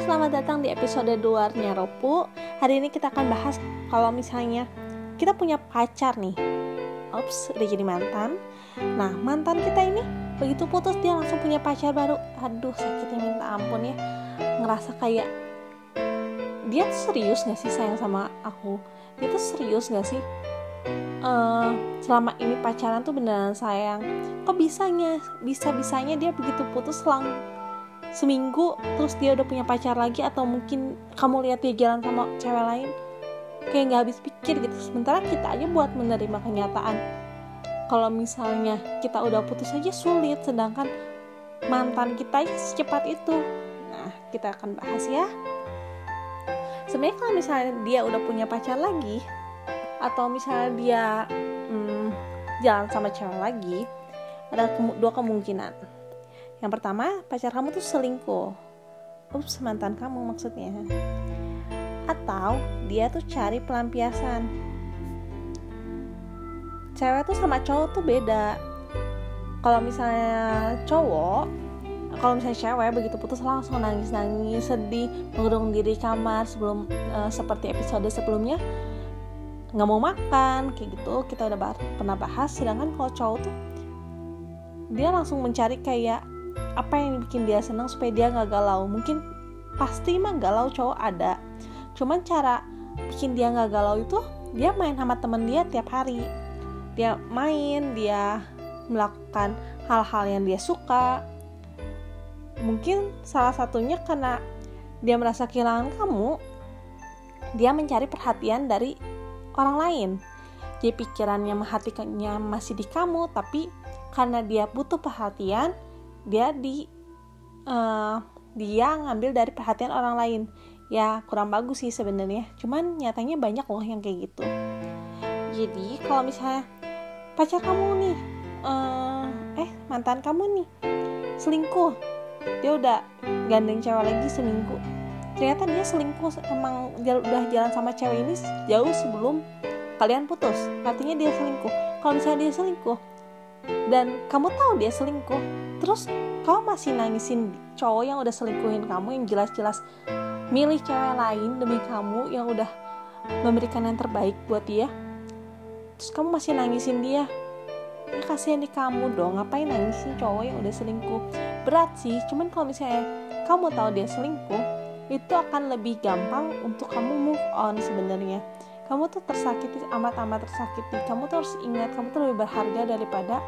selamat datang di episode luarnya Ropu Hari ini kita akan bahas kalau misalnya kita punya pacar nih. Ops, udah jadi mantan. Nah, mantan kita ini begitu putus dia langsung punya pacar baru. Aduh, sakitnya minta ampun ya. Ngerasa kayak Dia tuh serius gak sih sayang sama aku? Dia tuh serius gak sih? Uh, selama ini pacaran tuh beneran sayang? Kok bisanya, bisa-bisanya dia begitu putus selang seminggu terus dia udah punya pacar lagi atau mungkin kamu lihat dia jalan sama cewek lain kayak nggak habis pikir gitu. Sementara kita aja buat menerima kenyataan. Kalau misalnya kita udah putus aja sulit sedangkan mantan kita aja secepat itu. Nah kita akan bahas ya. Sebenarnya kalau misalnya dia udah punya pacar lagi atau misalnya dia hmm, jalan sama cewek lagi ada dua kemungkinan yang pertama, pacar kamu tuh selingkuh. Ups, mantan kamu maksudnya. Atau dia tuh cari pelampiasan. Cewek tuh sama cowok tuh beda. Kalau misalnya cowok, kalau misalnya cewek begitu putus langsung nangis-nangis, sedih, mengurung diri kamar sebelum uh, seperti episode sebelumnya nggak mau makan kayak gitu kita udah pernah bahas sedangkan kalau cowok tuh dia langsung mencari kayak apa yang bikin dia senang supaya dia nggak galau? Mungkin pasti mah galau cowok ada. Cuman cara bikin dia nggak galau itu dia main sama temen dia tiap hari. Dia main dia melakukan hal-hal yang dia suka. Mungkin salah satunya karena dia merasa kehilangan kamu dia mencari perhatian dari orang lain. Dia pikirannya hatinya masih di kamu tapi karena dia butuh perhatian dia di uh, dia ngambil dari perhatian orang lain. Ya kurang bagus sih sebenarnya. Cuman nyatanya banyak loh yang kayak gitu. Jadi kalau misalnya pacar kamu nih uh, eh mantan kamu nih selingkuh. Dia udah gandeng cewek lagi seminggu. Ternyata dia selingkuh emang udah jalan sama cewek ini jauh sebelum kalian putus. Artinya dia selingkuh. Kalau misalnya dia selingkuh dan kamu tahu dia selingkuh terus kamu masih nangisin cowok yang udah selingkuhin kamu yang jelas-jelas milih cewek lain demi kamu yang udah memberikan yang terbaik buat dia? Terus kamu masih nangisin dia? Ya kasihan di kamu dong. Ngapain nangisin cowok yang udah selingkuh? Berat sih. Cuman kalau misalnya kamu tahu dia selingkuh itu akan lebih gampang untuk kamu move on sebenarnya. Kamu tuh tersakiti amat-amat tersakiti. Kamu tuh harus ingat kamu tuh lebih berharga daripada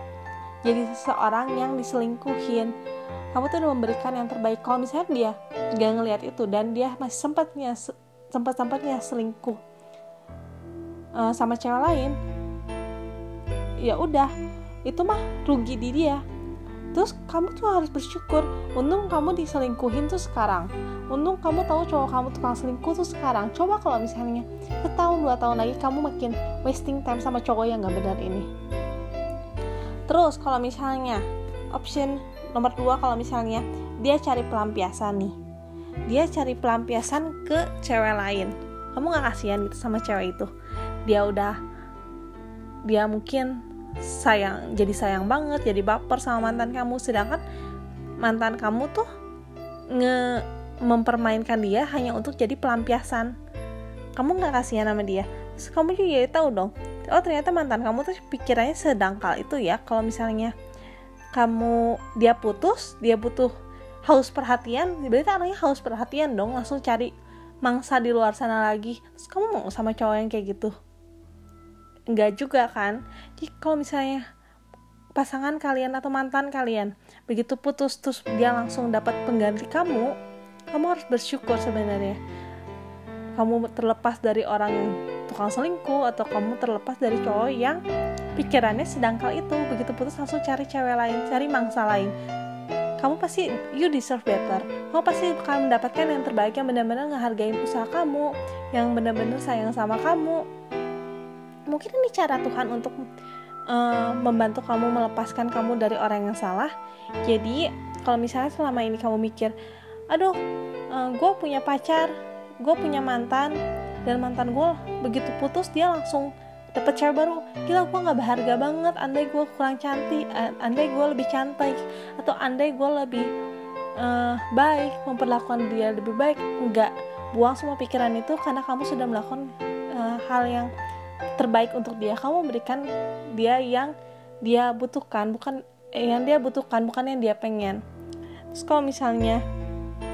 jadi seseorang yang diselingkuhin. Kamu tuh udah memberikan yang terbaik. Kalau misalnya dia gak ngelihat itu dan dia masih sempatnya sempat sempatnya selingkuh uh, sama cewek lain ya udah itu mah rugi di dia. Terus kamu tuh harus bersyukur. Untung kamu diselingkuhin tuh sekarang. Untung kamu tahu cowok kamu tukang selingkuh tuh sekarang. Coba kalau misalnya setahun dua tahun lagi kamu makin wasting time sama cowok yang gak benar ini terus kalau misalnya option nomor dua kalau misalnya dia cari pelampiasan nih. Dia cari pelampiasan ke cewek lain. Kamu gak kasihan gitu sama cewek itu? Dia udah dia mungkin sayang jadi sayang banget jadi baper sama mantan kamu. Sedangkan mantan kamu tuh nge mempermainkan dia hanya untuk jadi pelampiasan. Kamu nggak kasihan sama dia? Terus kamu juga jadi tahu dong oh ternyata mantan kamu tuh pikirannya sedangkal itu ya. Kalau misalnya kamu dia putus dia butuh haus perhatian berarti anaknya haus perhatian dong langsung cari mangsa di luar sana lagi. Terus kamu mau sama cowok yang kayak gitu? Enggak juga kan? Jadi kalau misalnya pasangan kalian atau mantan kalian begitu putus terus dia langsung dapat pengganti kamu kamu harus bersyukur sebenarnya. Kamu terlepas dari orang yang tukang selingkuh atau kamu terlepas dari cowok yang pikirannya sedangkal itu. Begitu putus langsung cari cewek lain cari mangsa lain. Kamu pasti you deserve better. Kamu pasti akan mendapatkan yang terbaik yang benar-benar ngehargain usaha kamu yang benar-benar sayang sama kamu. Mungkin ini cara Tuhan untuk uh, membantu kamu melepaskan kamu dari orang yang salah. Jadi kalau misalnya selama ini kamu mikir aduh uh, gue punya pacar gue punya mantan dan mantan gue begitu putus dia langsung dapet cewek baru. Gila gue nggak berharga banget. Andai gue kurang cantik andai gue lebih cantik atau andai gue lebih uh, baik memperlakukan dia lebih baik enggak buang semua pikiran itu karena kamu sudah melakukan uh, hal yang terbaik untuk dia. Kamu berikan dia yang dia butuhkan bukan eh, yang dia butuhkan bukan yang dia pengen. Terus kalau misalnya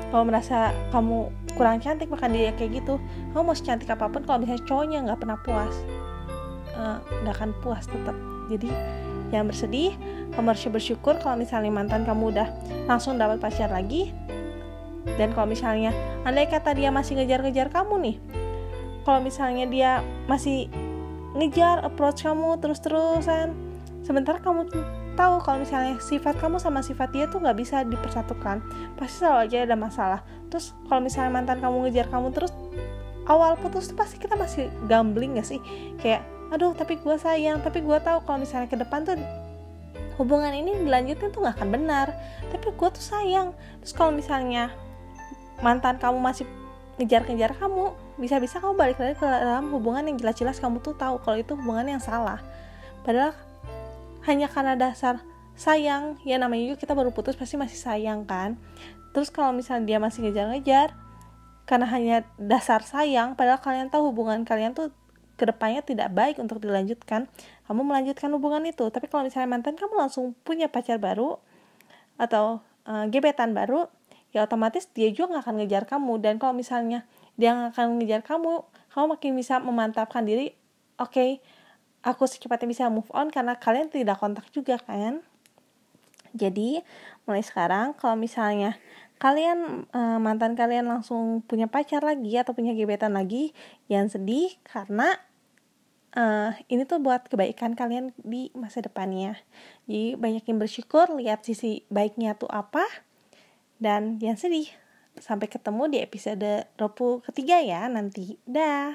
kamu merasa kamu kurang cantik maka dia kayak gitu. Kamu mau secantik apa pun kalau misalnya cowoknya nggak pernah puas eh, nggak uh, akan puas tetap jadi yang bersedih. Kamu harus bersyukur kalau misalnya mantan kamu udah langsung dapat pacar lagi. Dan kalau misalnya andai kata dia masih ngejar-ngejar kamu nih kalau misalnya dia masih ngejar approach kamu terus-terusan sementara kamu tahu kalau misalnya sifat kamu sama sifat dia tuh nggak bisa dipersatukan. Pasti selalu aja ada masalah. Terus kalau misalnya mantan kamu ngejar kamu terus awal putus tuh pasti kita masih gambling gak sih? Kayak aduh tapi gue sayang tapi gue tahu kalau misalnya ke depan tuh hubungan ini dilanjutin tuh nggak akan benar. Tapi gue tuh sayang. Terus kalau misalnya mantan kamu masih ngejar-ngejar kamu bisa-bisa kamu balik lagi ke dalam hubungan yang jelas-jelas kamu tuh tahu kalau itu hubungan yang salah. Padahal hanya karena dasar sayang. Ya namanya juga kita baru putus pasti masih sayang kan? Terus kalau misalnya dia masih ngejar-ngejar karena hanya dasar sayang padahal kalian tahu hubungan kalian tuh ke depannya tidak baik untuk dilanjutkan kamu melanjutkan hubungan itu. Tapi kalau misalnya mantan kamu langsung punya pacar baru atau uh, gebetan baru ya otomatis dia juga nggak akan ngejar kamu. Dan kalau misalnya dia nggak akan ngejar kamu kamu makin bisa memantapkan diri oke okay, aku secepatnya bisa move on karena kalian tidak kontak juga kan? Jadi mulai sekarang kalau misalnya kalian e, mantan kalian langsung punya pacar lagi atau punya gebetan lagi jangan sedih karena e, ini tuh buat kebaikan kalian di masa depannya. Jadi banyakin bersyukur lihat sisi baiknya tuh apa dan jangan sedih. Sampai ketemu di episode 20 ketiga ya nanti. Dah